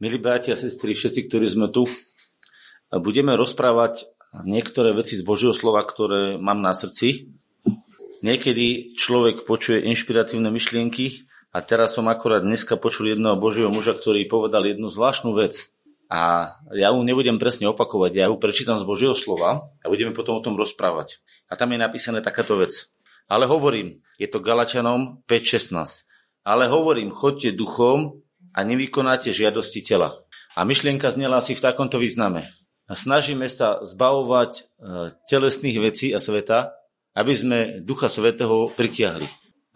Milí bratia a sestry, všetci, ktorí sme tu, budeme rozprávať niektoré veci z Božieho slova, ktoré mám na srdci. Niekedy človek počuje inšpiratívne myšlienky a teraz som akorát dneska počul jedného Božieho muža, ktorý povedal jednu zvláštnu vec. A ja ju nebudem presne opakovať, ja ju prečítam z Božieho slova a budeme potom o tom rozprávať. A tam je napísané takáto vec. Ale hovorím, je to Galačanom 5.16. Ale hovorím, chodte duchom a nevykonáte žiadosti tela. A myšlienka znela asi v takomto význame. Snažíme sa zbavovať e, telesných vecí a sveta, aby sme Ducha Svetého pritiahli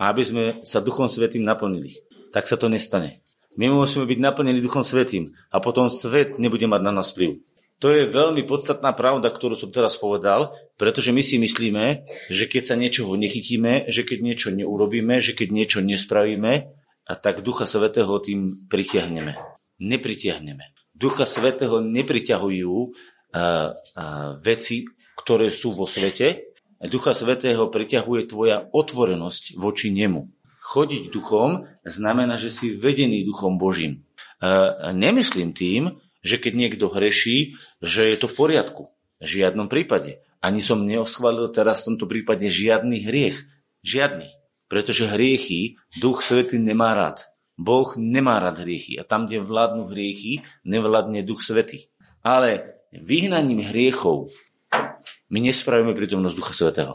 a aby sme sa Duchom Svetým naplnili. Tak sa to nestane. My musíme byť naplnení Duchom Svetým a potom svet nebude mať na nás vplyv. To je veľmi podstatná pravda, ktorú som teraz povedal, pretože my si myslíme, že keď sa niečoho nechytíme, že keď niečo neurobíme, že keď niečo nespravíme, a tak Ducha Svetého tým pritiahneme. Nepritiahneme. Ducha Svetého nepriťahujú uh, uh, veci, ktoré sú vo svete. Ducha Svetého priťahuje tvoja otvorenosť voči nemu. Chodiť duchom znamená, že si vedený duchom Božím. Uh, nemyslím tým, že keď niekto hreší, že je to v poriadku. V žiadnom prípade. Ani som neoschválil teraz v tomto prípade žiadny hriech. Žiadny. Pretože hriechy Duch Svetý nemá rád. Boh nemá rád hriechy. A tam, kde vládnu hriechy, nevládne Duch Svetý. Ale vyhnaním hriechov my nespravíme prítomnosť Ducha Svetého.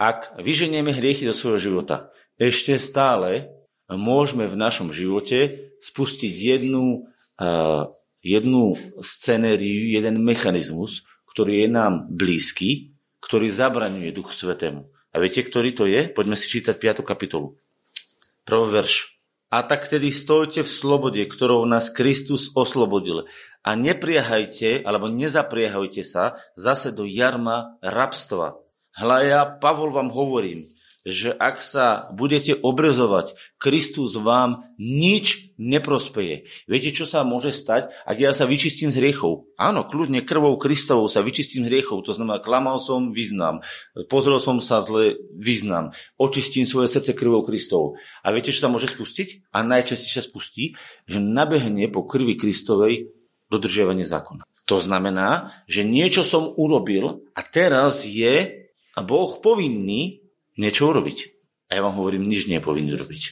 Ak vyženieme hriechy do svojho života, ešte stále môžeme v našom živote spustiť jednu, uh, jednu scenériu, jeden mechanizmus, ktorý je nám blízky, ktorý zabraňuje Duchu Svetému. A viete, ktorý to je? Poďme si čítať 5. kapitolu. Prvý verš. A tak tedy stojte v slobode, ktorou nás Kristus oslobodil. A nepriahajte, alebo nezapriahajte sa zase do jarma rabstva. Hľa ja, Pavol, vám hovorím, že ak sa budete obrezovať, Kristus vám nič neprospeje. Viete, čo sa môže stať, ak ja sa vyčistím z hriechov? Áno, kľudne krvou Kristovou sa vyčistím z hriechov, to znamená, klamal som, vyznám, pozrel som sa zle, vyznám, očistím svoje srdce krvou Kristovou. A viete, čo sa môže spustiť? A najčastejšie spustí, že nabehne po krvi Kristovej dodržiavanie zákona. To znamená, že niečo som urobil a teraz je Boh povinný niečo urobiť. A ja vám hovorím, nič nie robiť.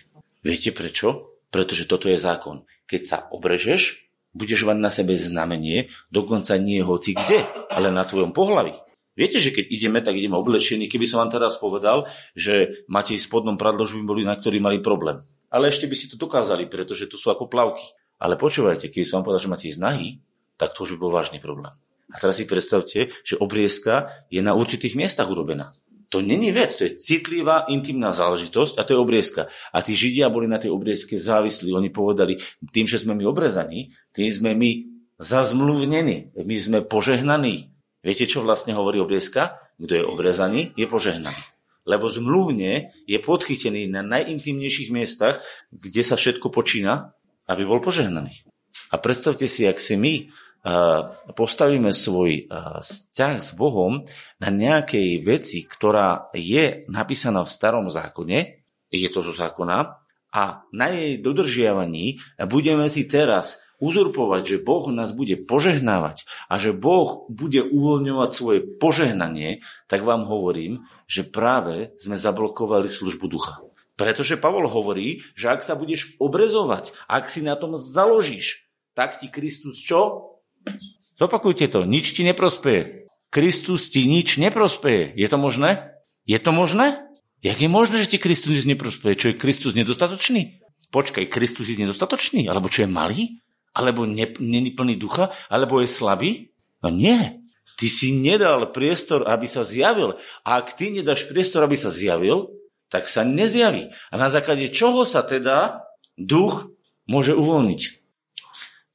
Viete prečo? Pretože toto je zákon. Keď sa obrežeš, budeš mať na sebe znamenie, dokonca nie hoci kde, ale na tvojom pohlavi. Viete, že keď ideme, tak ideme oblečení. Keby som vám teraz povedal, že máte v spodnom pradložu by boli, na ktorý mali problém. Ale ešte by ste to dokázali, pretože tu sú ako plavky. Ale počúvajte, keď som vám povedal, že máte ísť nahý, tak to už by bol vážny problém. A teraz si predstavte, že obriezka je na určitých miestach urobená. To není vec, to je citlivá, intimná záležitosť a to je obriezka. A tí Židia boli na tej obriezke závislí. Oni povedali, tým, že sme my obrezaní, tým sme my zazmluvnení, my sme požehnaní. Viete, čo vlastne hovorí obriezka? Kto je obrezaný, je požehnaný. Lebo zmluvne je podchytený na najintimnejších miestach, kde sa všetko počína, aby bol požehnaný. A predstavte si, ak si my postavíme svoj vzťah s Bohom na nejakej veci, ktorá je napísaná v starom zákone, je to zo zákona, a na jej dodržiavaní budeme si teraz uzurpovať, že Boh nás bude požehnávať a že Boh bude uvoľňovať svoje požehnanie, tak vám hovorím, že práve sme zablokovali službu ducha. Pretože Pavol hovorí, že ak sa budeš obrezovať, ak si na tom založíš, tak ti Kristus čo? Zopakujte to, nič ti neprospeje. Kristus ti nič neprospeje. Je to možné? Je to možné? Jak je možné, že ti Kristus nič neprospeje? Čo je Kristus nedostatočný? Počkaj, Kristus je nedostatočný? Alebo čo je malý? Alebo není plný ducha? Alebo je slabý? No nie. Ty si nedal priestor, aby sa zjavil. A ak ty nedáš priestor, aby sa zjavil, tak sa nezjaví. A na základe čoho sa teda duch môže uvoľniť?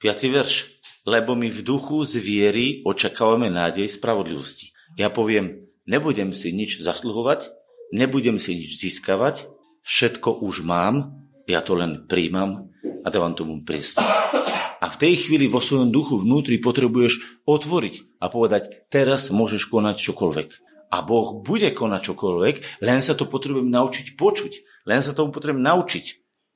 Piatý verš lebo my v duchu z viery očakávame nádej spravodlivosti. Ja poviem, nebudem si nič zasluhovať, nebudem si nič získavať, všetko už mám, ja to len príjmam a dávam tomu priestor. A v tej chvíli vo svojom duchu vnútri potrebuješ otvoriť a povedať, teraz môžeš konať čokoľvek. A Boh bude konať čokoľvek, len sa to potrebujem naučiť počuť. Len sa tomu potrebujem naučiť.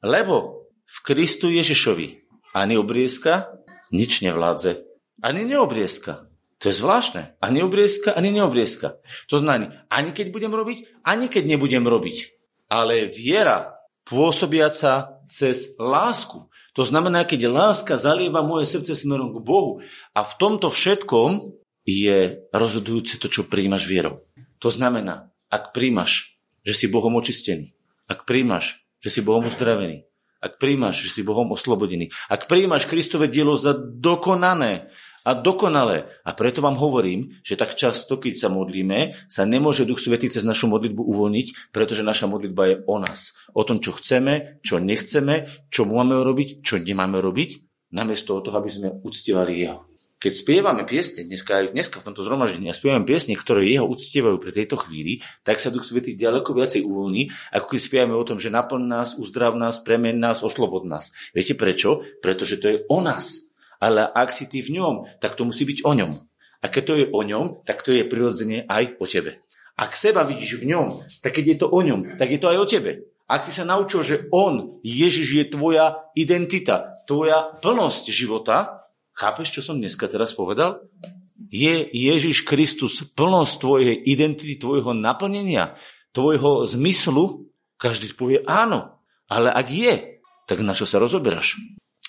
Lebo v Kristu Ježišovi ani obriezka, nič nevládze. Ani neobriezka. To je zvláštne. Ani obriezka, ani neobriezka. To znamená, ani keď budem robiť, ani keď nebudem robiť. Ale viera, pôsobiaca cez lásku. To znamená, keď láska zalieva moje srdce smerom k Bohu a v tomto všetkom je rozhodujúce to, čo príjmaš vierou. To znamená, ak príjmaš, že si Bohom očistený, ak príjmaš, že si Bohom uzdravený, ak príjmaš, že si Bohom oslobodený, ak príjmaš Kristové dielo za dokonané, a dokonale. A preto vám hovorím, že tak často, keď sa modlíme, sa nemôže Duch Svetý cez našu modlitbu uvoľniť, pretože naša modlitba je o nás. O tom, čo chceme, čo nechceme, čo máme robiť, čo nemáme robiť, namiesto toho, aby sme uctievali Jeho. Keď spievame piesne, dneska dneska v tomto zhromaždení a spievame piesne, ktoré jeho uctievajú pri tejto chvíli, tak sa Duch Svetý ďaleko viacej uvoľní, ako keď spievame o tom, že naplň nás, uzdrav nás, premen nás, oslobod nás. Viete prečo? Pretože to je o nás ale ak si ty v ňom, tak to musí byť o ňom. A keď to je o ňom, tak to je prirodzene aj o tebe. Ak seba vidíš v ňom, tak keď je to o ňom, tak je to aj o tebe. Ak si sa naučil, že on, Ježiš, je tvoja identita, tvoja plnosť života, chápeš, čo som dneska teraz povedal? Je Ježiš Kristus plnosť tvojej identity, tvojho naplnenia, tvojho zmyslu? Každý povie áno. Ale ak je, tak na čo sa rozoberáš?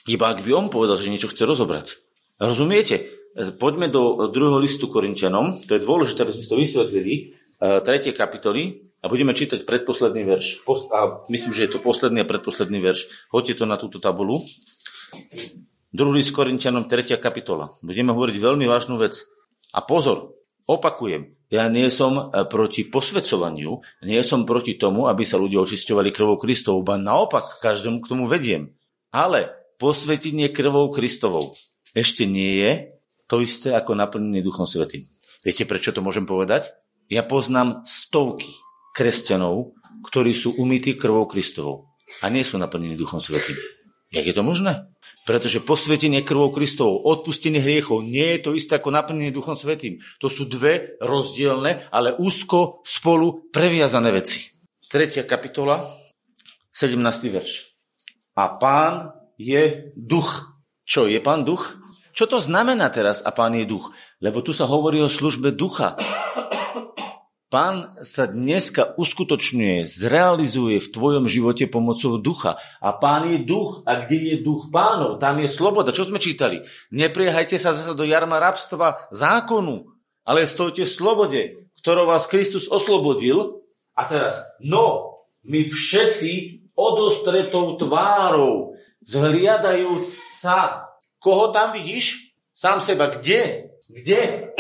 Iba ak by on povedal, že niečo chce rozobrať. Rozumiete? Poďme do druhého listu Korintianom, to je dôležité, aby sme to vysvetlili, 3. E, kapitoly a budeme čítať predposledný verš. A myslím, že je to posledný a predposledný verš. Hoďte to na túto tabulu. Druhý list Korintianom, 3. kapitola. Budeme hovoriť veľmi vážnu vec. A pozor, opakujem, ja nie som e, proti posvedcovaniu, nie som proti tomu, aby sa ľudia očisťovali krvou Kristovou, ba naopak každému k tomu vediem. Ale posvetenie krvou Kristovou ešte nie je to isté ako naplnenie Duchom Svetým. Viete, prečo to môžem povedať? Ja poznám stovky kresťanov, ktorí sú umytí krvou Kristovou a nie sú naplnení Duchom Svetým. Jak je to možné? Pretože posvetenie krvou Kristovou, odpustenie hriechov nie je to isté ako naplnenie Duchom Svetým. To sú dve rozdielne, ale úzko spolu previazané veci. Tretia kapitola, 17. verš. A pán je duch. Čo je pán duch? Čo to znamená teraz a pán je duch? Lebo tu sa hovorí o službe ducha. Pán sa dneska uskutočňuje, zrealizuje v tvojom živote pomocou ducha. A pán je duch. A kde je duch pánov? Tam je sloboda. Čo sme čítali? Nepriehajte sa zase do jarma rabstva zákonu, ale stojte v slobode, ktorou vás Kristus oslobodil. A teraz, no, my všetci odostretou tvárou zhliadajúc sa. Koho tam vidíš? Sám seba. Kde? Kde?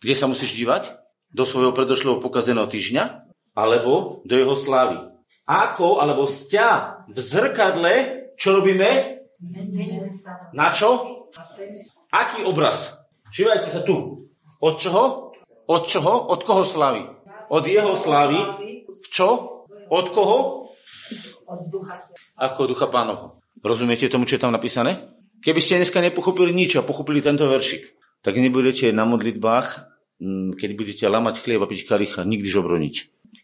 Kde sa musíš dívať? Do svojho predošlého pokazeného týždňa? Alebo do jeho slávy? Ako, alebo sťa v zrkadle, čo robíme? Na čo? Aký obraz? Všívajte sa tu. Od čoho? Od čoho? Od koho slávy? Od jeho slávy. V čo? Od koho? Od ducha Ako ducha pánovho. Rozumiete tomu, čo je tam napísané? Keby ste dneska nepochopili nič a pochopili tento veršik, tak nebudete na modlitbách, keď budete lamať chlieb a piť kalicha, nikdy žobroniť.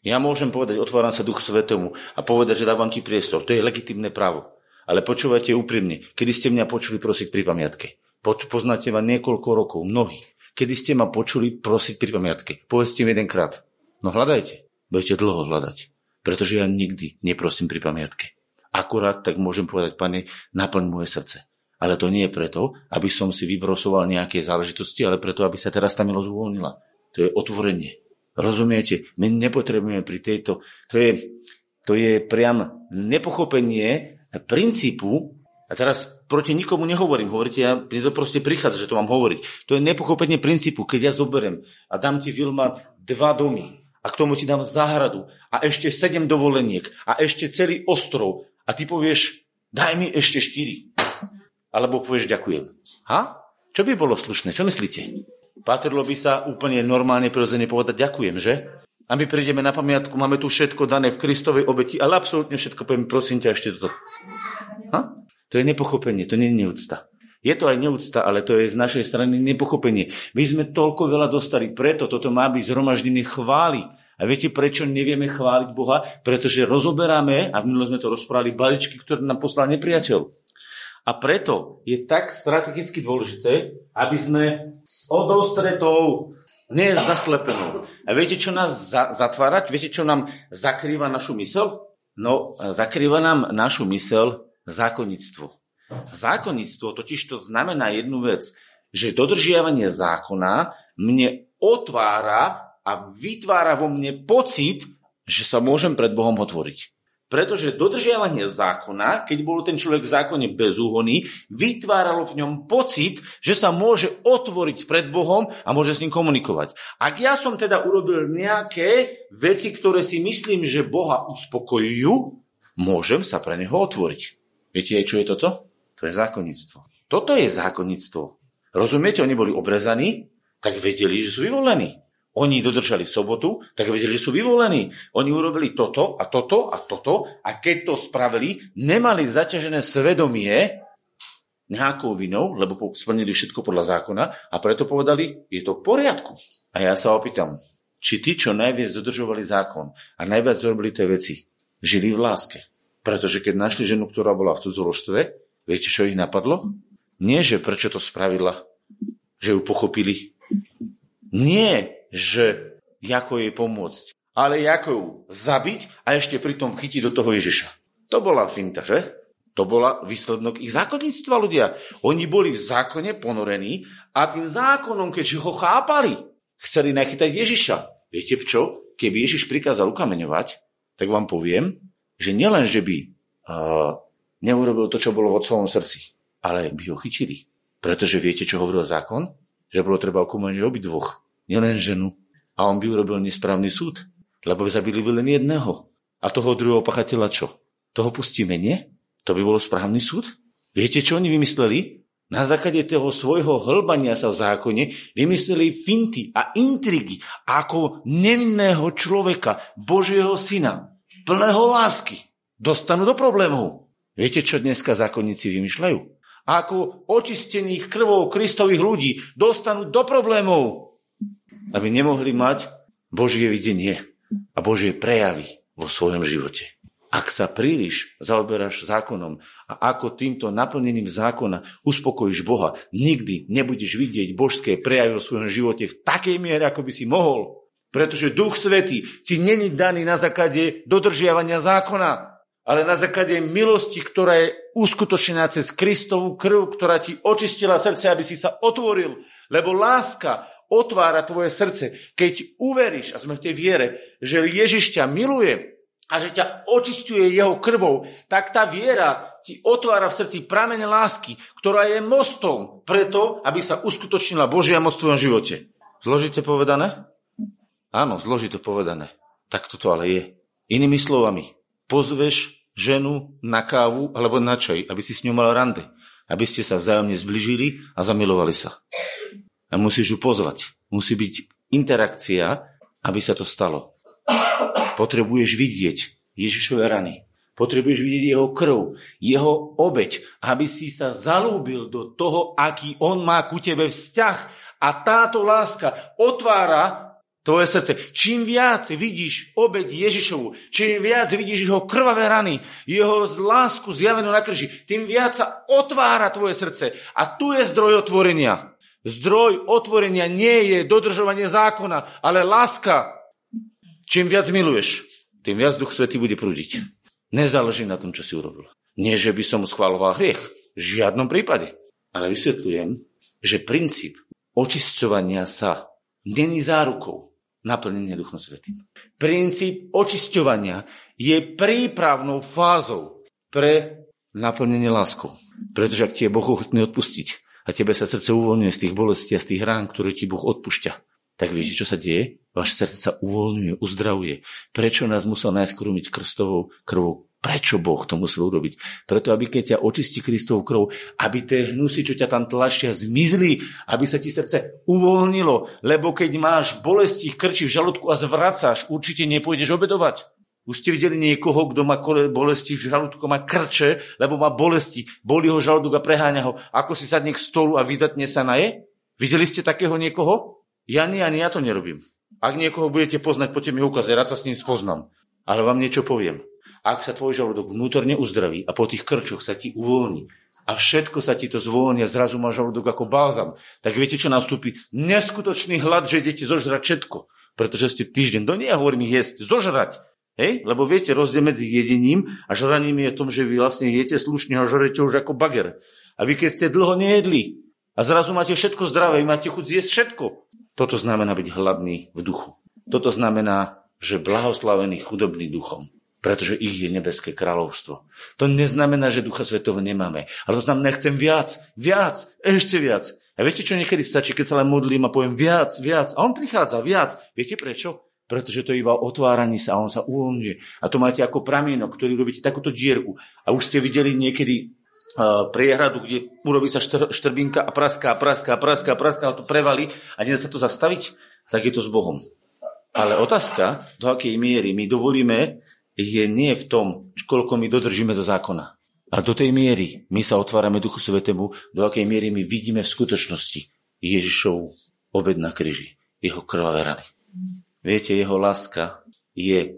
Ja môžem povedať, otváram sa duch svetomu a povedať, že dávam ti priestor. To je legitimné právo. Ale počúvajte úprimne, kedy ste mňa počuli prosiť pri pamiatke. Poznáte ma niekoľko rokov, mnohí. Kedy ste ma počuli prosiť pri pamiatke? Povedzte mi jedenkrát. No hľadajte. Budete dlho hľadať pretože ja nikdy neprosím pri pamiatke. Akurát tak môžem povedať, pane, naplň moje srdce. Ale to nie je preto, aby som si vybrosoval nejaké záležitosti, ale preto, aby sa teraz tá milosť uvoľnila. To je otvorenie. Rozumiete? My nepotrebujeme pri tejto... To je, to je priam nepochopenie princípu, a teraz proti nikomu nehovorím, hovoríte, ja, mne to proste prichádza, že to mám hovoriť. To je nepochopenie princípu, keď ja zoberiem a dám ti Vilma dva domy a k tomu ti dám záhradu a ešte sedem dovoleniek a ešte celý ostrov a ty povieš, daj mi ešte štyri. Alebo povieš, ďakujem. Ha? Čo by bolo slušné? Čo myslíte? Patrilo by sa úplne normálne prirodzene povedať ďakujem, že? A my prídeme na pamiatku, máme tu všetko dané v Kristovej obeti, ale absolútne všetko poviem, prosím ťa ešte toto. Ha? To je nepochopenie, to nie je neúcta. Je to aj neúcta, ale to je z našej strany nepochopenie. My sme toľko veľa dostali, preto toto má byť zhromaždené chvály. A viete, prečo nevieme chváliť Boha? Pretože rozoberáme, a v minulom sme to rozprávali, baličky, ktoré nám poslal nepriateľ. A preto je tak strategicky dôležité, aby sme s odostretou, nie zaslepenou. A viete, čo nás za- zatvárať? Viete, čo nám zakrýva našu mysel? No, zakrýva nám našu mysel zákonnictvo. Zákonnictvo totiž to znamená jednu vec, že dodržiavanie zákona mne otvára a vytvára vo mne pocit, že sa môžem pred Bohom otvoriť. Pretože dodržiavanie zákona, keď bol ten človek v zákone bezúhonný, vytváralo v ňom pocit, že sa môže otvoriť pred Bohom a môže s ním komunikovať. Ak ja som teda urobil nejaké veci, ktoré si myslím, že Boha uspokojujú, môžem sa pre Neho otvoriť. Viete aj, čo je toto? To je zákonníctvo. Toto je zákonníctvo. Rozumiete, oni boli obrezaní, tak vedeli, že sú vyvolení. Oni dodržali sobotu, tak vedeli, že sú vyvolení. Oni urobili toto a toto a toto a keď to spravili, nemali zaťažené svedomie nejakou vinou, lebo splnili všetko podľa zákona a preto povedali, je to v poriadku. A ja sa opýtam, či tí, čo najviac dodržovali zákon a najviac robili tie veci, žili v láske. Pretože keď našli ženu, ktorá bola v cudzoložstve, viete, čo ich napadlo? Nie, že prečo to spravila, že ju pochopili. Nie, že ako jej pomôcť, ale ako ju zabiť a ešte pritom chytiť do toho Ježiša. To bola finta, že? To bola výsledok ich zákonníctva ľudia. Oni boli v zákone ponorení a tým zákonom, keďže ho chápali, chceli nachytať Ježiša. Viete čo? Keby Ježiš prikázal ukameňovať, tak vám poviem, že nielen, že by uh, neurobil to, čo bolo vo svojom srdci, ale by ho chytili. Pretože viete, čo hovoril zákon? Že bolo treba ukameňovať obidvoch nielen ženu. A on by urobil nesprávny súd, lebo by zabili by len jedného. A toho druhého pachateľa čo? Toho pustíme, nie? To by bolo správny súd? Viete, čo oni vymysleli? Na základe toho svojho hlbania sa v zákone vymysleli finty a intrigy ako nevinného človeka, Božieho syna, plného lásky. Dostanú do problémov. Viete, čo dneska zákonníci vymýšľajú? Ako očistených krvou Kristových ľudí dostanú do problémov aby nemohli mať Božie videnie a Božie prejavy vo svojom živote. Ak sa príliš zaoberáš zákonom a ako týmto naplnením zákona uspokojíš Boha, nikdy nebudeš vidieť božské prejavy vo svojom živote v takej miere, ako by si mohol. Pretože Duch Svetý ti není daný na základe dodržiavania zákona, ale na základe milosti, ktorá je uskutočnená cez Kristovú krv, ktorá ti očistila srdce, aby si sa otvoril. Lebo láska otvára tvoje srdce. Keď uveríš, a sme v tej viere, že Ježiš ťa miluje a že ťa očistuje jeho krvou, tak tá viera ti otvára v srdci pramene lásky, ktorá je mostom preto, aby sa uskutočnila Božia moc v tvojom živote. Zložite povedané? Áno, zložito povedané. Tak toto ale je. Inými slovami, pozveš ženu na kávu alebo na čaj, aby si s ňou mal rande, aby ste sa vzájomne zbližili a zamilovali sa a musíš ju pozvať. Musí byť interakcia, aby sa to stalo. Potrebuješ vidieť Ježišové rany. Potrebuješ vidieť jeho krv, jeho obeď, aby si sa zalúbil do toho, aký on má ku tebe vzťah. A táto láska otvára tvoje srdce. Čím viac vidíš obeď Ježišovu, čím viac vidíš jeho krvavé rany, jeho lásku zjavenú na krži, tým viac sa otvára tvoje srdce. A tu je zdroj otvorenia. Zdroj otvorenia nie je dodržovanie zákona, ale láska. Čím viac miluješ, tým viac Duch Svetý bude prúdiť. Nezáleží na tom, čo si urobil. Nie, že by som schváloval hriech. V žiadnom prípade. Ale vysvetľujem, že princíp očisťovania sa není zárukou naplnenia Duchom Svetým. Princíp očisťovania je prípravnou fázou pre naplnenie láskou. Pretože ak ti je Boh ochotný odpustiť, a tebe sa srdce uvoľňuje z tých bolestí a z tých rán, ktoré ti Boh odpúšťa, tak viete, čo sa deje? Vaše srdce sa uvoľňuje, uzdravuje. Prečo nás musel najskôr umyť krstovou krvou? Prečo Boh to musel urobiť? Preto, aby keď ťa očistí Kristovou krv, aby tie hnusy, čo ťa tam tlačia, zmizli, aby sa ti srdce uvoľnilo. Lebo keď máš bolesti, krči v žalúdku a zvracáš, určite nepôjdeš obedovať. Už ste videli niekoho, kto má bolesti v žalúdku, má krče, lebo má bolesti, boli ho žalúdok a preháňa ho. Ako si sadne k stolu a vydatne sa naje? Videli ste takého niekoho? Ja nie, ani ja to nerobím. Ak niekoho budete poznať, poďte mi ukázať, rád sa s ním spoznám. Ale vám niečo poviem. Ak sa tvoj žalúdok vnútorne uzdraví a po tých krčoch sa ti uvoľní a všetko sa ti to zvolní a zrazu máš žalúdok ako balzam. Tak viete, čo nastúpi? Neskutočný hlad, že idete zožrať všetko. Pretože ste týždeň, do nie hovorím jesť, zožrať. Hej? Lebo viete, rozdiel medzi jedením a žraním je v tom, že vy vlastne jete slušne a žrete už ako bager. A vy keď ste dlho nejedli a zrazu máte všetko zdravé, máte chuť zjesť všetko. Toto znamená byť hladný v duchu. Toto znamená, že blahoslavený chudobný duchom pretože ich je nebeské kráľovstvo. To neznamená, že Ducha Svetého nemáme, ale to znamená, chcem viac, viac, ešte viac. A viete, čo niekedy stačí, keď sa len modlím a poviem viac, viac. A on prichádza viac. Viete prečo? Pretože to je iba otváranie sa a on sa uvoľňuje. A to máte ako pramienok, ktorý robíte takúto dierku. A už ste videli niekedy uh, priehradu, kde urobí sa štr- štrbinka a praská, a praská, a praská, a praská, a to prevali a nedá sa to zastaviť, tak je to s Bohom. Ale otázka, do akej miery my dovolíme je nie v tom, koľko my dodržíme do zákona. A do tej miery my sa otvárame Duchu Svetému, do akej miery my vidíme v skutočnosti Ježišov obed na kríži, jeho krvavé rany. Viete, jeho láska je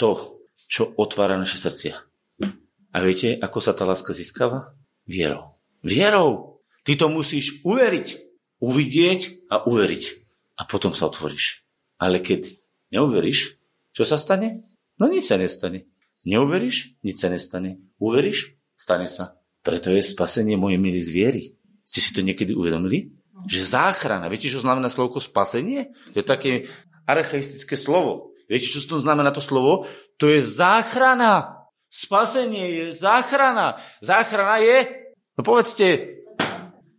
to, čo otvára naše srdcia. A viete, ako sa tá láska získava? Vierou. Vierou! Ty to musíš uveriť, uvidieť a uveriť. A potom sa otvoríš. Ale keď neuveríš, čo sa stane? No nič sa nestane. Neuveríš? Nič sa nestane. Uveríš? Stane sa. Preto je spasenie moje milí zviery. Ste si to niekedy uvedomili? Že záchrana. Viete, čo znamená slovko spasenie? To je také archaistické slovo. Viete, čo to znamená to slovo? To je záchrana. Spasenie je záchrana. Záchrana je, no povedzte,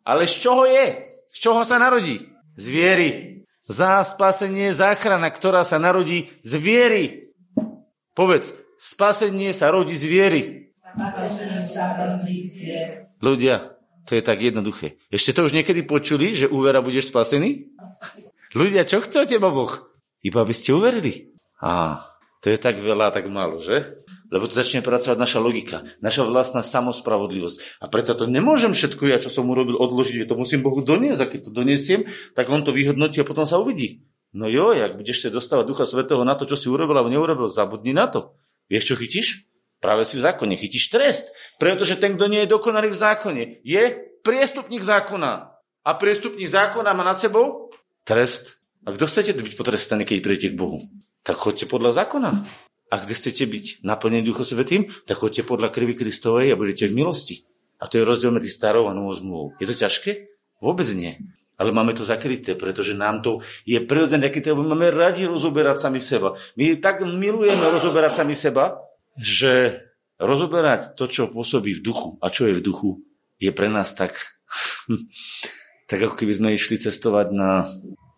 ale z čoho je? Z čoho sa narodí? Z viery. Za spasenie je záchrana, ktorá sa narodí z viery. Povedz, spasenie sa rodí z viery. Ľudia, to je tak jednoduché. Ešte to už niekedy počuli, že úvera budeš spasený? Ľudia, čo chce od teba Boh? Iba aby ste uverili. Á, to je tak veľa, tak málo, že? Lebo to začne pracovať naša logika, naša vlastná samospravodlivosť. A predsa to nemôžem všetko ja, čo som urobil, odložiť, to musím Bohu doniesť. A keď to doniesiem, tak on to vyhodnotí a potom sa uvidí. No jo, ak budeš sa dostávať Ducha Svetého na to, čo si urobil alebo neurobil, zabudni na to. Vieš, čo chytíš? Práve si v zákone. Chytíš trest. Pretože ten, kto nie je dokonalý v zákone, je priestupník zákona. A priestupník zákona má nad sebou trest. A kto chcete byť potrestaný, keď prídete k Bohu? Tak choďte podľa zákona. A kde chcete byť naplnení Duchom Svetým, tak choďte podľa krvi Kristovej a budete v milosti. A to je rozdiel medzi starou a novou zmluvou. Je to ťažké? Vôbec nie. Ale máme to zakryté, pretože nám to je prirodzené, keď máme radi rozoberať sami seba. My tak milujeme rozoberať sami seba, že rozoberať to, čo pôsobí v duchu a čo je v duchu, je pre nás tak, tak ako keby sme išli cestovať na,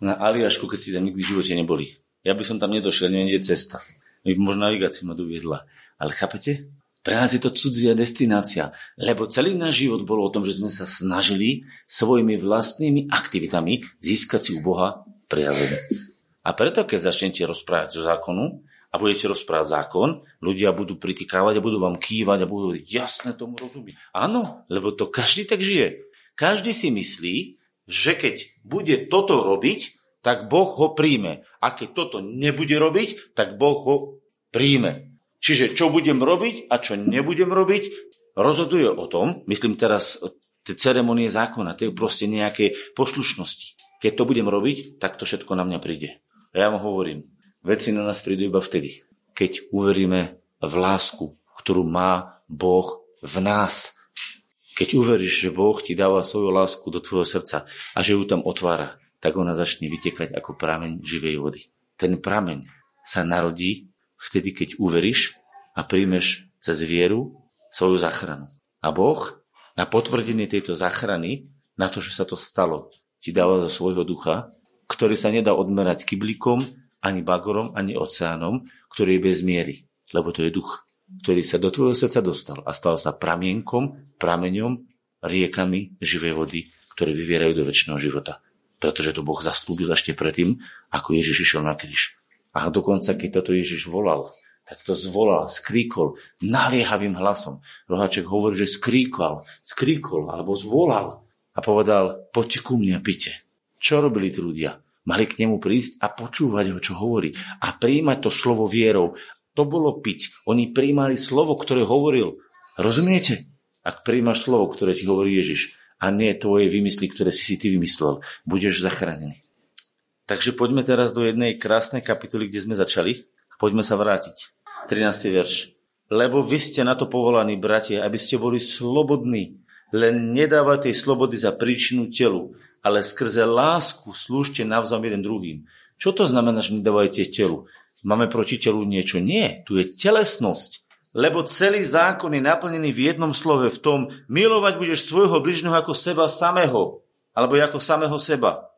na Aliašku, keď si tam nikdy v živote neboli. Ja by som tam nedošiel, neviem, kde cesta. Možno navigácia ma doviezla. Ale chápete? Pre nás je to cudzia destinácia, lebo celý náš život bol o tom, že sme sa snažili svojimi vlastnými aktivitami získať si u Boha prejavenie. A preto, keď začnete rozprávať zo zákonu a budete rozprávať zákon, ľudia budú pritikávať a budú vám kývať a budú jasne tomu rozumieť. Áno, lebo to každý tak žije. Každý si myslí, že keď bude toto robiť, tak Boh ho príjme. A keď toto nebude robiť, tak Boh ho príjme. Čiže čo budem robiť a čo nebudem robiť, rozhoduje o tom, myslím teraz tie ceremonie zákona, tie proste nejaké poslušnosti. Keď to budem robiť, tak to všetko na mňa príde. A ja vám hovorím, veci na nás prídu iba vtedy, keď uveríme v lásku, ktorú má Boh v nás. Keď uveríš, že Boh ti dáva svoju lásku do tvojho srdca a že ju tam otvára, tak ona začne vytekať ako prameň živej vody. Ten prameň sa narodí vtedy, keď uveríš a príjmeš cez vieru svoju záchranu. A Boh na potvrdenie tejto záchrany, na to, že sa to stalo, ti dáva zo svojho ducha, ktorý sa nedá odmerať kyblikom, ani bagorom, ani oceánom, ktorý je bez miery, lebo to je duch, ktorý sa do tvojho srdca dostal a stal sa pramienkom, prameňom, riekami živej vody, ktoré vyvierajú do väčšného života. Pretože to Boh zaslúbil ešte predtým, ako Ježiš išiel na kríž. A dokonca, keď toto Ježiš volal, tak to zvolal, skríkol naliehavým hlasom. Rohaček hovorí, že skríkol, skríkol alebo zvolal a povedal, poďte ku mne, pite. Čo robili tí ľudia? Mali k nemu prísť a počúvať ho, čo hovorí. A príjmať to slovo vierou. To bolo piť. Oni príjmali slovo, ktoré hovoril. Rozumiete? ak príjmaš slovo, ktoré ti hovorí Ježiš a nie tvoje vymysly, ktoré si si ty vymyslel, budeš zachránený. Takže poďme teraz do jednej krásnej kapitoly, kde sme začali. Poďme sa vrátiť. 13. verš. Lebo vy ste na to povolaní, bratia, aby ste boli slobodní. Len nedávajte slobody za príčinu telu, ale skrze lásku slúžte navzájom jeden druhým. Čo to znamená, že nedávajte telu? Máme proti telu niečo? Nie, tu je telesnosť. Lebo celý zákon je naplnený v jednom slove, v tom milovať budeš svojho bližného ako seba samého, alebo ako samého seba.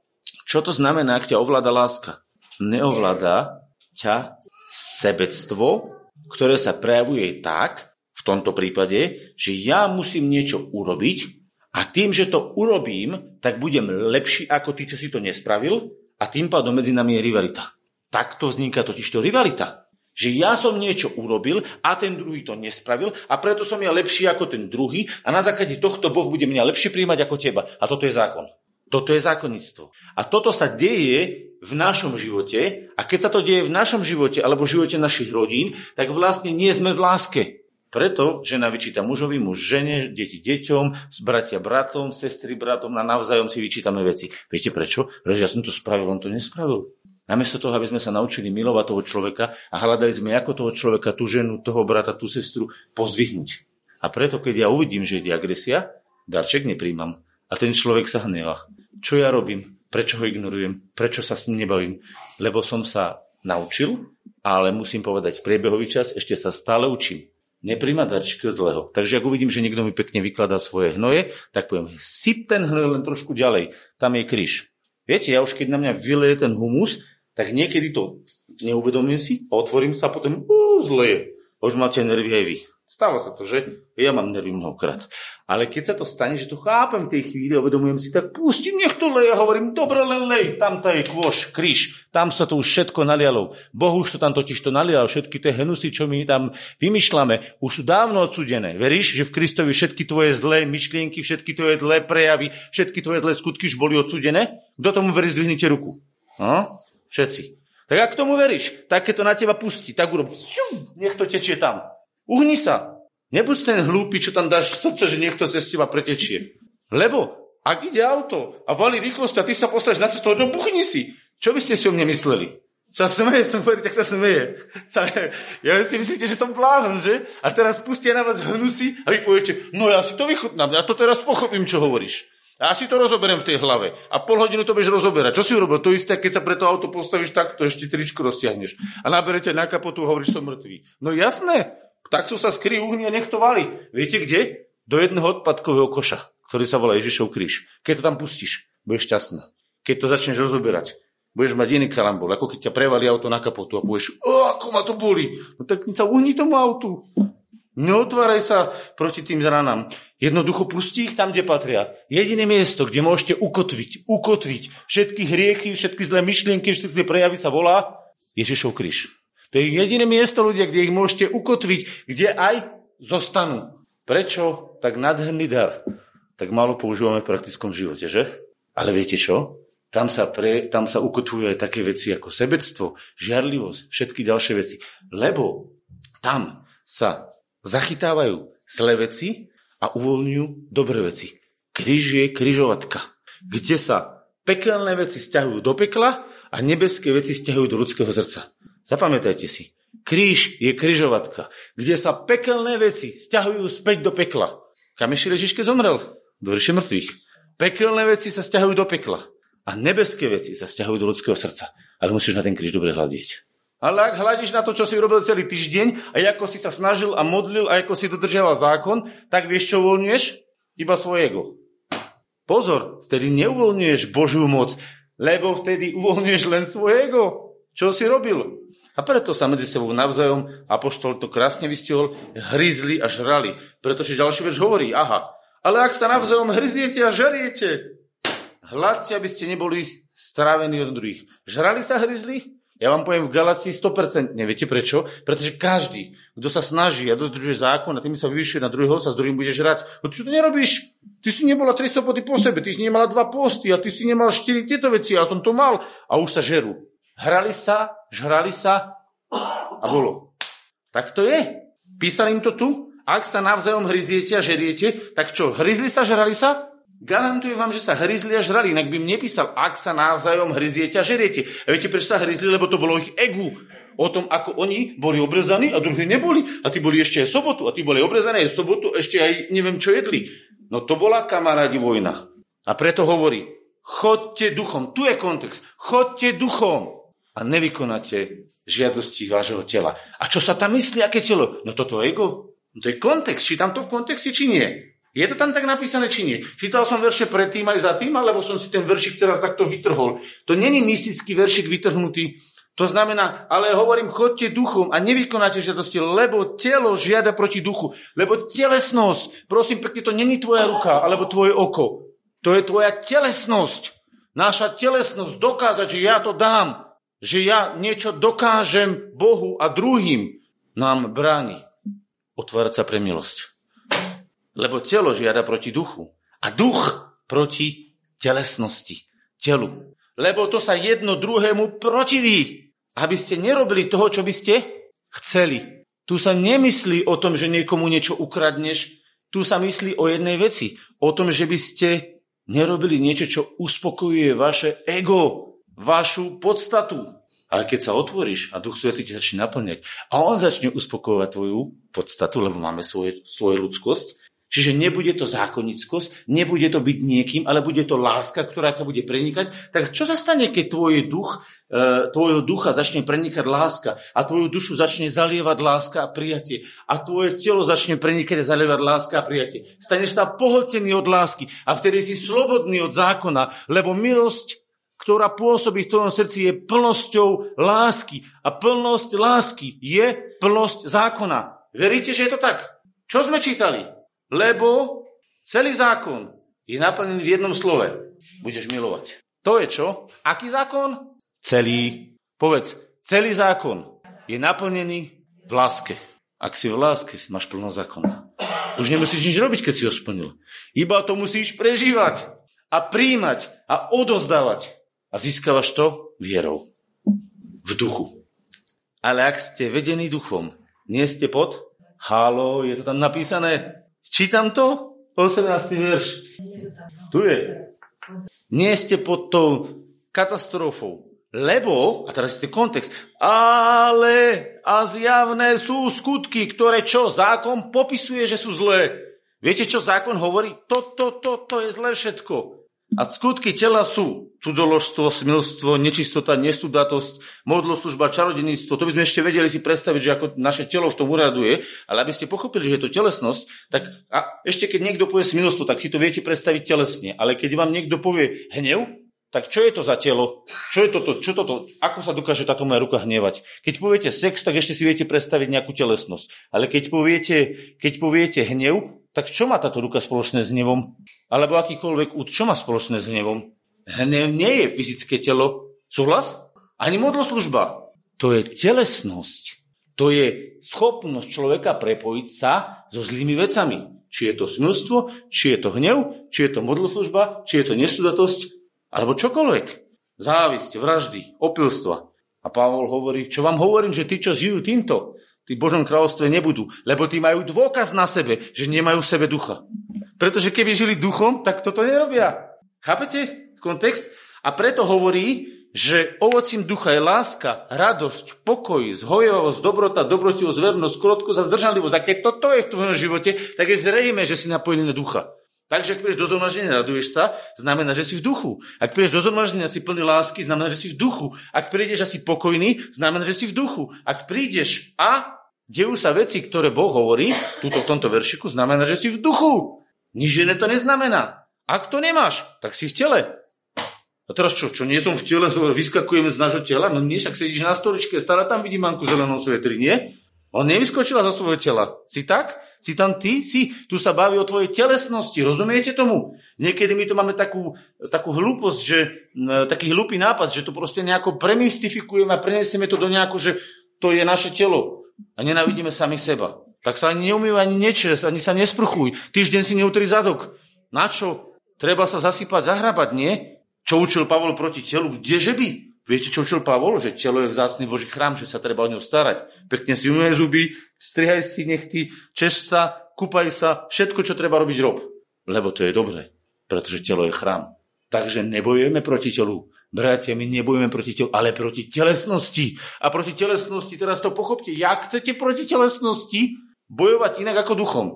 Čo to znamená, ak ťa ovláda láska? Neovláda ťa sebectvo, ktoré sa prejavuje tak, v tomto prípade, že ja musím niečo urobiť a tým, že to urobím, tak budem lepší ako ty, čo si to nespravil a tým pádom medzi nami je rivalita. Takto vzniká totiž to rivalita. Že ja som niečo urobil a ten druhý to nespravil a preto som ja lepší ako ten druhý a na základe tohto Boh bude mňa lepšie príjmať ako teba. A toto je zákon. Toto je zákonníctvo. A toto sa deje v našom živote a keď sa to deje v našom živote alebo v živote našich rodín, tak vlastne nie sme v láske. Preto žena vyčíta mužovi, muž žene, deti deťom, bratia bratom, sestry bratom a navzájom si vyčítame veci. Viete prečo? Pretože ja som to spravil, on to nespravil. Namiesto toho, aby sme sa naučili milovať toho človeka a hľadali sme ako toho človeka, tú ženu, toho brata, tú sestru pozdvihnúť. A preto, keď ja uvidím, že je agresia, darček nepríjmam. A ten človek sa hneva. Čo ja robím? Prečo ho ignorujem? Prečo sa s ním nebavím? Lebo som sa naučil, ale musím povedať, priebehový čas ešte sa stále učím. Nepríjma darčky od zlého. Takže ak uvidím, že niekto mi pekne vykladá svoje hnoje, tak poviem, syp ten hnoj len trošku ďalej. Tam je kríž. Viete, ja už keď na mňa vyleje ten humus, tak niekedy to neuvedomím si otvorím sa a potom uh, zle je. Už máte nervy aj vy. Stáva sa to, že? Ja mám nervy mnohokrát. Ale keď sa to stane, že to chápem v tej chvíli uvedomujem si, tak pustím, nech to leje. Hovorím, dobre, len lej. Tam je kôš, kríž. Tam sa to už všetko nalialo. Boh už to tam totiž to nalial. Všetky tie hnusy, čo my tam vymýšľame, už sú dávno odsudené. Veríš, že v Kristovi všetky tvoje zlé myšlienky, všetky tvoje zlé prejavy, všetky tvoje zlé skutky už boli odsudené? Kto tomu verí, zdvihnite ruku. No? Všetci. Tak ak tomu veríš, tak keď to na teba pustí, tak urob. Nech to tečie tam. Uhni sa. Nebuď ten hlúpy, čo tam dáš srdce, že niekto cez teba pretečie. Lebo ak ide auto a valí rýchlosť a ty sa postavíš na cestu, no buchni si. Čo by ste si o mne mysleli? Sa smeje, v tom povedí, tak sa smeje. Sa, ja si myslíte, že som blázon, že? A teraz pustia na vás hnusy a vy poviete, no ja si to vychutnám, ja to teraz pochopím, čo hovoríš. A si to rozoberiem v tej hlave. A pol hodinu to budeš rozoberať. Čo si urobil? To isté, keď sa pre to auto postavíš tak, to ešte tričko roztiahneš. A naberete na kapotu hovoríš, som mŕtvý. No jasné. Tak sa skry uhni a nech to valí. Viete kde? Do jedného odpadkového koša, ktorý sa volá Ježišov kríž. Keď to tam pustíš, budeš šťastná. Keď to začneš rozoberať, budeš mať iný kalambol, ako keď ťa prevalí auto na kapotu a povieš, o, ako ma to boli. No tak sa uhni tomu autu. Neotváraj sa proti tým ranám. Jednoducho pustí ich tam, kde patria. Jediné miesto, kde môžete ukotviť, ukotviť všetky hriechy, všetky zlé myšlienky, všetky prejavy sa volá Ježišov kríž. To je jediné miesto, ľudia, kde ich môžete ukotviť, kde aj zostanú. Prečo tak nadherný dar? Tak málo používame v praktickom živote, že? Ale viete čo? Tam sa, pre, tam sa ukotvujú aj také veci ako sebectvo, žiarlivosť, všetky ďalšie veci. Lebo tam sa zachytávajú zlé veci a uvoľňujú dobré veci. Kríž je kryžovatka, kde sa pekelné veci stiahujú do pekla a nebeské veci stiahujú do ľudského srdca. Zapamätajte si. Kríž je kryžovatka, kde sa pekelné veci stiahujú späť do pekla. Kam ešte Ježiš, keď zomrel? Do ríše mŕtvych. Pekelné veci sa stiahujú do pekla a nebeské veci sa stiahujú do ľudského srdca. Ale musíš na ten kríž dobre hľadieť. Ale ak hľadíš na to, čo si robil celý týždeň a ako si sa snažil a modlil a ako si dodržiaval zákon, tak vieš, čo uvoľňuješ? Iba svoje ego. Pozor, vtedy neuvoľňuješ Božiu moc, lebo vtedy uvoľňuješ len svoje ego. Čo si robil? A preto sa medzi sebou navzájom, apoštol to krásne vystihol, hryzli a žrali. Pretože ďalší več hovorí, aha, ale ak sa navzájom hryziete a žariete, hľadte, aby ste neboli strávení od druhých. Žrali sa hryzli? Ja vám poviem v Galacii 100%. Viete prečo? Pretože každý, kto sa snaží a dodržuje zákon a tým sa vyvyšuje na druhého, sa s druhým bude žrať. No ty to nerobíš. Ty si nebola tri soboty po sebe, ty si nemala dva posty a ty si nemal štyri tieto veci ja som to mal a už sa žerú. Hrali sa, žrali sa a bolo. Tak to je. Písali im to tu ak sa navzájom hryziete a žeriete, tak čo, hryzli sa, žrali sa? Garantujem vám, že sa hryzli a žrali, inak by mi nepísal, ak sa navzájom hryziete a žeriete. A viete, prečo sa hryzli? Lebo to bolo ich egu. O tom, ako oni boli obrezaní a druhí neboli. A tí boli ešte aj sobotu. A tí boli obrezaní aj sobotu, ešte aj neviem čo jedli. No to bola kamarádi vojna. A preto hovorí, chodte duchom. Tu je kontext. Chodte duchom a nevykonáte žiadosti vášho tela. A čo sa tam myslí, aké telo? No toto ego. No to je kontext. Čítam to v kontexte, či nie? Je to tam tak napísané, či nie? Čítal som verše predtým aj za tým, alebo som si ten veršik teraz takto vytrhol. To není mystický veršik vytrhnutý. To znamená, ale hovorím, chodte duchom a nevykonáte žiadosti, lebo telo žiada proti duchu. Lebo telesnosť, prosím pekne, to není tvoja ruka, alebo tvoje oko. To je tvoja telesnosť. Naša telesnosť dokázať, že ja to dám, že ja niečo dokážem Bohu a druhým, nám bráni otvárať sa pre milosť. Lebo telo žiada proti duchu a duch proti telesnosti, telu. Lebo to sa jedno druhému protiví, aby ste nerobili toho, čo by ste chceli. Tu sa nemyslí o tom, že niekomu niečo ukradneš, tu sa myslí o jednej veci. O tom, že by ste nerobili niečo, čo uspokojuje vaše ego, vašu podstatu. Ale keď sa otvoríš a Duch Svetý ti začne naplňať a on začne uspokojovať tvoju podstatu, lebo máme svoje, svoju ľudskosť, čiže nebude to zákonnickosť, nebude to byť niekým, ale bude to láska, ktorá ťa bude prenikať, tak čo sa stane, keď tvoj duch, e, tvojho ducha začne prenikať láska a tvoju dušu začne zalievať láska a prijatie a tvoje telo začne prenikať a zalievať láska a prijatie. Staneš sa pohltený od lásky a vtedy si slobodný od zákona, lebo milosť ktorá pôsobí v tvojom srdci, je plnosťou lásky. A plnosť lásky je plnosť zákona. Veríte, že je to tak? Čo sme čítali? Lebo celý zákon je naplnený v jednom slove. Budeš milovať. To je čo? Aký zákon? Celý. Povedz, celý zákon je naplnený v láske. Ak si v láske, máš plno zákona. Už nemusíš nič robiť, keď si ho splnil. Iba to musíš prežívať a príjmať a odozdávať a získavaš to vierou. V duchu. Ale ak ste vedení duchom, nie ste pod? Halo, je to tam napísané. Čítam to? 18. verš. Tu je. Nie ste pod tou katastrofou. Lebo, a teraz je kontext, ale a zjavné sú skutky, ktoré čo? Zákon popisuje, že sú zlé. Viete, čo zákon hovorí? Toto, toto to je zlé všetko. A skutky tela sú cudzoložstvo, smilstvo, nečistota, nestudatosť, modloslužba, čarodeníctvo. To by sme ešte vedeli si predstaviť, že ako naše telo v tom uraduje, ale aby ste pochopili, že je to telesnosť, tak a ešte keď niekto povie smilstvo, tak si to viete predstaviť telesne. Ale keď vám niekto povie hnev, tak čo je to za telo? Čo je toto? Čo toto? Ako sa dokáže táto moja ruka hnevať? Keď poviete sex, tak ešte si viete predstaviť nejakú telesnosť. Ale keď poviete, keď poviete hnev, tak čo má táto ruka spoločné s hnevom? Alebo akýkoľvek úd, čo má spoločné s hnevom? Hnev nie je fyzické telo. Súhlas? Ani modloslužba. To je telesnosť. To je schopnosť človeka prepojiť sa so zlými vecami. Či je to smilstvo, či je to hnev, či je to modloslužba, či je to nestudatosť, alebo čokoľvek. Závisť, vraždy, opilstva. A Pavol hovorí, čo vám hovorím, že tí, čo žijú týmto, tí v Božom kráľovstve nebudú, lebo tí majú dôkaz na sebe, že nemajú v sebe ducha. Pretože keby žili duchom, tak toto nerobia. Chápete kontext? A preto hovorí, že ovocím ducha je láska, radosť, pokoj, zhojevavosť, dobrota, dobrotivosť, vernosť, krotkosť a zdržanlivosť. A keď toto je v tvojom živote, tak je zrejme, že si napojený na ducha. Takže ak prídeš do zhromaždenia, raduješ sa, znamená, že si v duchu. Ak prídeš do zhromaždenia, si plný lásky, znamená, že si v duchu. Ak prídeš a si pokojný, znamená, že si v duchu. Ak prídeš a dejú sa veci, ktoré Boh hovorí, túto v tomto veršiku, znamená, že si v duchu. Nič iné to neznamená. Ak to nemáš, tak si v tele. A teraz čo, čo nie som v tele, vyskakujeme z nášho tela? No nie, však sedíš na stoličke, stále tam vidím manku zelenou svetri, nie? On nevyskočila zo svojho tela. Si tak? Si tam ty? Si? Tu sa baví o tvojej telesnosti. Rozumiete tomu? Niekedy my tu máme takú, takú hlúposť, že, taký hlúpy nápad, že to proste nejako premistifikujeme a prenesieme to do nejako, že to je naše telo. A nenavidíme sami seba. Tak sa ani neumývaj, ani nečes, ani sa nesprchuj. Týždeň si neutri zadok. Na čo? Treba sa zasypať, zahrabať, nie? Čo učil Pavol proti telu? Kdeže by? Viete, čo učil Pavol? Že telo je vzácný Boží chrám, že sa treba o ňo starať. Pekne si umie zuby, strihaj si nechty, češ sa, kúpaj sa, všetko, čo treba robiť, rob. Lebo to je dobré, pretože telo je chrám. Takže nebojujeme proti telu. Bratia, my nebojujeme proti telu, ale proti telesnosti. A proti telesnosti, teraz to pochopte, jak chcete proti telesnosti bojovať inak ako duchom.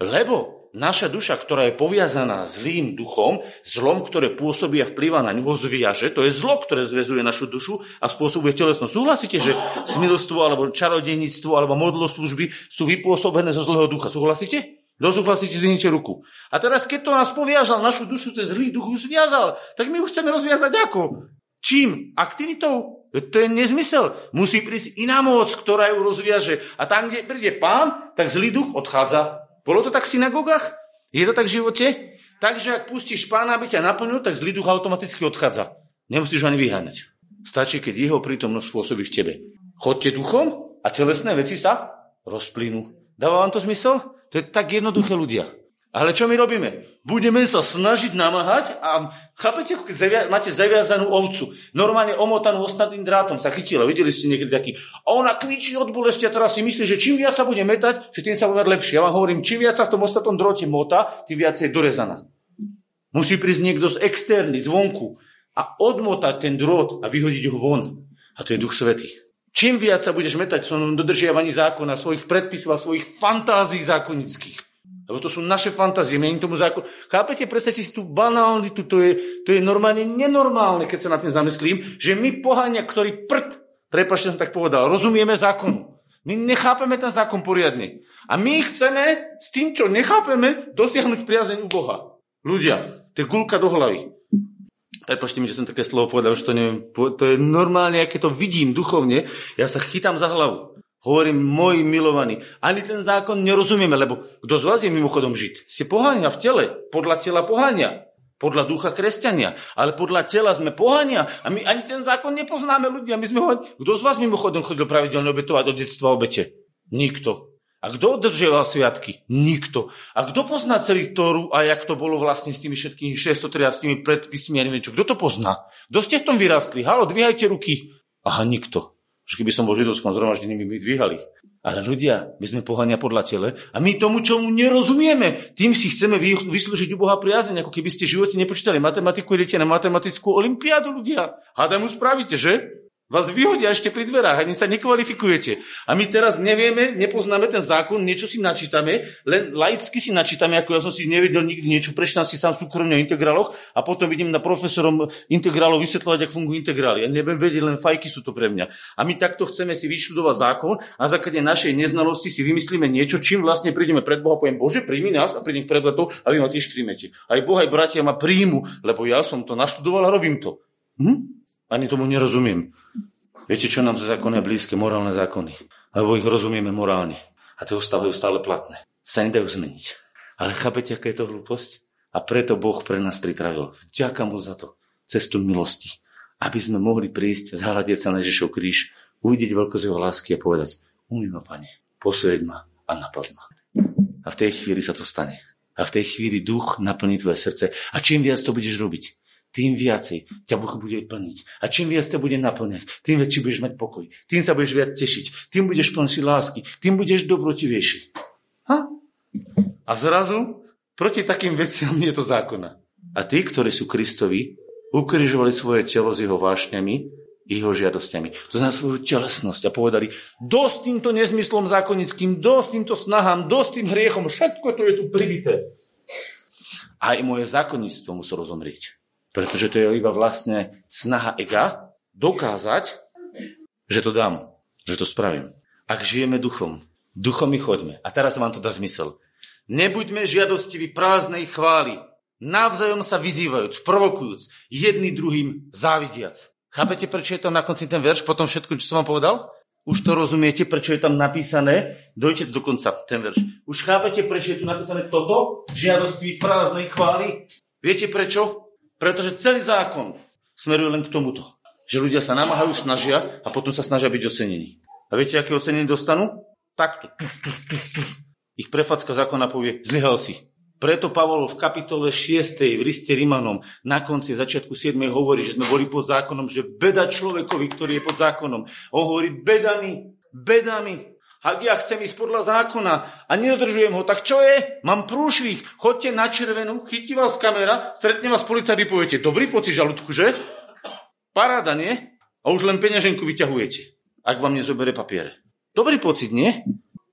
Lebo naša duša, ktorá je poviazaná zlým duchom, zlom, ktoré pôsobí a vplýva na ňu, ho zviaže. To je zlo, ktoré zväzuje našu dušu a spôsobuje telesnosť. Súhlasíte, že smilstvo alebo čarodejníctvo alebo modloslužby sú vypôsobené zo zlého ducha? Súhlasíte? Kto súhlasíte, zvinite ruku. A teraz, keď to nás poviažal, našu dušu, ten zlý duch už zviazal, tak my ju chceme rozviazať ako? Čím? Aktivitou? To je nezmysel. Musí prísť iná moc, ktorá ju rozviaže. A tam, kde príde pán, tak zlý duch odchádza. Bolo to tak v synagogách? Je to tak v živote? Takže ak pustíš pána, aby ťa naplnil, tak zlý duch automaticky odchádza. Nemusíš ho ani vyháňať. Stačí, keď jeho prítomnosť pôsobí v tebe. Chodte duchom a telesné veci sa rozplynú. Dáva vám to zmysel? To je tak jednoduché ľudia. Ale čo my robíme? Budeme sa snažiť namáhať a chápete, keď zavia, máte zaviazanú ovcu, normálne omotanú ostatným drátom sa chytila, videli ste niekedy taký, a ona kvičí od bolesti a teraz si myslí, že čím viac sa bude metať, že tým sa bude lepšie. Ja vám hovorím, čím viac sa v tom ostatnom dróte mota, tým viac je dorezaná. Musí prísť niekto z externy, zvonku a odmotať ten drôt a vyhodiť ho von. A to je Duch Svetý. Čím viac sa budeš metať v dodržiavaní zákona, svojich predpisov a svojich fantázií zákonických, lebo to sú naše fantázie, my tomu zákon. Chápete, predstavte si tú banalitu, to je, to je normálne nenormálne, keď sa na tým zamyslím, že my pohania, ktorí prd, prepačte, som tak povedal, rozumieme zákonu. My nechápeme ten zákon poriadne. A my chceme s tým, čo nechápeme, dosiahnuť priazeň u Boha. Ľudia, to je gulka do hlavy. Prepačte mi, že som také slovo povedal, že to neviem. To je normálne, aké to vidím duchovne. Ja sa chytám za hlavu. Hovorím, môj milovaný, ani ten zákon nerozumieme, lebo kto z vás je mimochodom žiť? Ste pohania v tele, podľa tela pohania, podľa ducha kresťania, ale podľa tela sme pohania a my ani ten zákon nepoznáme ľudia. My sme ho... Kto z vás mimochodom chodil pravidelne obetovať od detstva obete? Nikto. A kto održieval sviatky? Nikto. A kto pozná celý Tóru a jak to bolo vlastne s tými všetkými 613 predpismi a neviem čo? Kto to pozná? Kto ste v tom vyrastli? Halo, dvíhajte ruky. Aha, nikto že keby som bol židovskom zhromaždení, by dvíhali. Ale ľudia, my sme pohania podľa tele a my tomu, čomu nerozumieme, tým si chceme vyslúžiť u Boha priazeň, ako keby ste v živote nepočítali matematiku, idete na matematickú olimpiádu ľudia. Hádam mu spravíte, že? Vás vyhodia ešte pri dverách, ani sa nekvalifikujete. A my teraz nevieme, nepoznáme ten zákon, niečo si načítame, len laicky si načítame, ako ja som si nevedel nikdy niečo, prečítam si sám súkromne o integráloch a potom idem na profesorom integrálov vysvetľovať, ako fungujú integrály. Ja neviem vedieť, len fajky sú to pre mňa. A my takto chceme si vyštudovať zákon a za základe našej neznalosti si vymyslíme niečo, čím vlastne prídeme pred Boha, poviem, Bože, príjmi nás a prídem pred to a vy ma tiež príjmete. Aj Boh, aj bratia ma príjmu, lebo ja som to naštudoval a robím to. Hm? Ani tomu nerozumiem. Viete, čo nám zákony blízke? Morálne zákony. Lebo ich rozumieme morálne. A tie ostávajú stále platné. Sa nedajú zmeniť. Ale chápete, aká je to hlúposť? A preto Boh pre nás pripravil. Vďaka mu za to. Cestu milosti. Aby sme mohli prísť, zahľadieť sa na Ježišov kríž, uvidieť veľkosť jeho lásky a povedať, umí ma, pane, posvieť ma a naplň ma. A v tej chvíli sa to stane. A v tej chvíli duch naplní tvoje srdce. A čím viac to budeš robiť, tým viacej ťa Boh bude plniť. A čím viac ťa bude naplňať, tým väčší budeš mať pokoj. Tým sa budeš viac tešiť. Tým budeš plnší lásky. Tým budeš dobrotivejší. Ha? A zrazu proti takým veciam je to zákona. A tí, ktorí sú Kristovi, ukrižovali svoje telo s jeho vášňami, jeho žiadosťami. To znamená svoju telesnosť a povedali, dosť týmto nezmyslom zákonickým, dosť týmto snahám, dosť tým hriechom, všetko to je tu pribité. Aj moje zákonníctvo musí rozomrieť. Pretože to je iba vlastne snaha ega dokázať, že to dám, že to spravím. Ak žijeme duchom, duchom my choďme. A teraz vám to dá zmysel. Nebuďme žiadostiví prázdnej chvály, navzájom sa vyzývajúc, provokujúc, jedný druhým závidiac. Chápete, prečo je tam na konci ten verš, potom všetko, čo som vám povedal? Už to rozumiete, prečo je tam napísané? Dojte do konca, ten verš. Už chápete, prečo je tu napísané toto? Žiadosti prázdnej chvály? Viete prečo? Pretože celý zákon smeruje len k tomuto. Že ľudia sa namáhajú, snažia a potom sa snažia byť ocenení. A viete, aké ocenenie dostanú? Takto. Ich prefacka zákona povie, zlyhal si. Preto Pavol v kapitole 6. v liste Rimanom na konci začiatku 7. hovorí, že sme boli pod zákonom, že beda človekovi, ktorý je pod zákonom. On hovorí, bedami, bedami. Ak ja chcem ísť podľa zákona a nedodržujem ho, tak čo je? Mám prúšvih, chodte na červenú, chytí vás kamera, stretne vás policajt a poviete, dobrý pocit žalúdku, že? Paráda, nie? A už len peňaženku vyťahujete, ak vám nezobere papiere. Dobrý pocit, nie?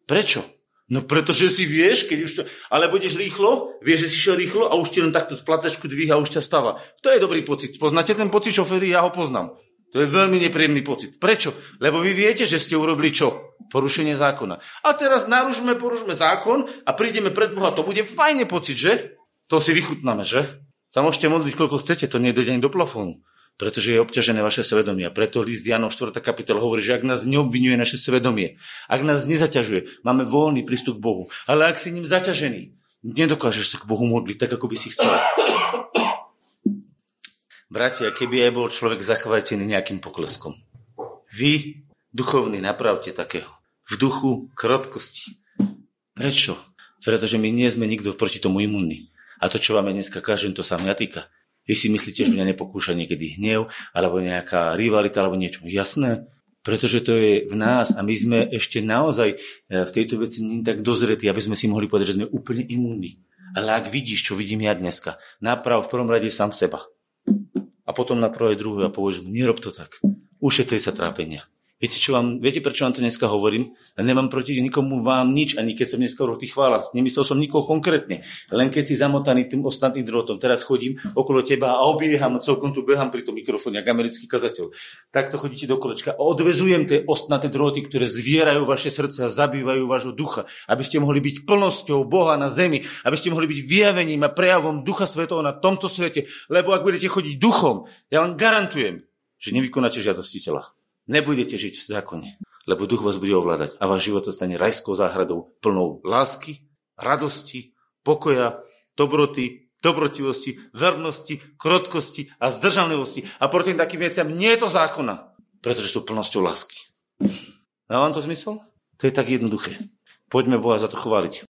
Prečo? No pretože si vieš, keď už to... Ale budeš rýchlo, vieš, že si šiel rýchlo a už ti len takto placačku dvíha a už ťa stáva. To je dobrý pocit. Poznáte ten pocit šoféry? Ja ho poznám. To je veľmi nepríjemný pocit. Prečo? Lebo vy viete, že ste urobili čo? Porušenie zákona. A teraz narušme, porušme zákon a prídeme pred Boha. To bude fajný pocit, že? To si vychutnáme, že? Sa môžete modliť, koľko chcete, to nie je do plafónu pretože je obťažené vaše svedomie. A preto list Janov 4. kapitola hovorí, že ak nás neobvinuje naše svedomie, ak nás nezaťažuje, máme voľný prístup k Bohu. Ale ak si ním zaťažený, nedokážeš sa k Bohu modliť tak, ako by si chcel. Bratia, keby aj bol človek zachvátený nejakým pokleskom. Vy, duchovní, napravte takého. V duchu krotkosti. Prečo? Pretože my nie sme nikto proti tomu imunní. A to, čo vám dneska kažem, to sa mňa týka. Vy si myslíte, že mňa nepokúša niekedy hnev, alebo nejaká rivalita, alebo niečo. Jasné, pretože to je v nás a my sme ešte naozaj e, v tejto veci nie tak dozretí, aby sme si mohli povedať, že sme úplne imúnni. Ale ak vidíš, čo vidím ja dneska, naprav v prvom rade sám seba. Potom naprav aj druhú a povieš mu, nerob to tak. Ušetri sa trápenia. Viete, čo vám, viete, prečo vám to dneska hovorím? Nemám proti nikomu vám nič, ani keď som dneska hovoril tých. Nemyslel som nikoho konkrétne. Len keď si zamotaný tým ostatným drotom, teraz chodím okolo teba a obieham, celkom tu behám pri tom mikrofóne, ako americký kazateľ. Takto chodíte do kolečka odvezujem tie ostnaté droty, ktoré zvierajú vaše srdce a zabývajú vášho ducha, aby ste mohli byť plnosťou Boha na zemi, aby ste mohli byť vyjavením a prejavom Ducha Svetov na tomto svete. Lebo ak budete chodiť duchom, ja vám garantujem, že nevykonáte žiadosti tela. Nebudete žiť v zákone, lebo duch vás bude ovládať a váš život sa stane rajskou záhradou plnou lásky, radosti, pokoja, dobroty, dobrotivosti, vernosti, krotkosti a zdržanlivosti. A proti takým veciam nie je to zákona, pretože sú plnosťou lásky. Má vám to zmysel? To je tak jednoduché. Poďme Boha za to chváliť.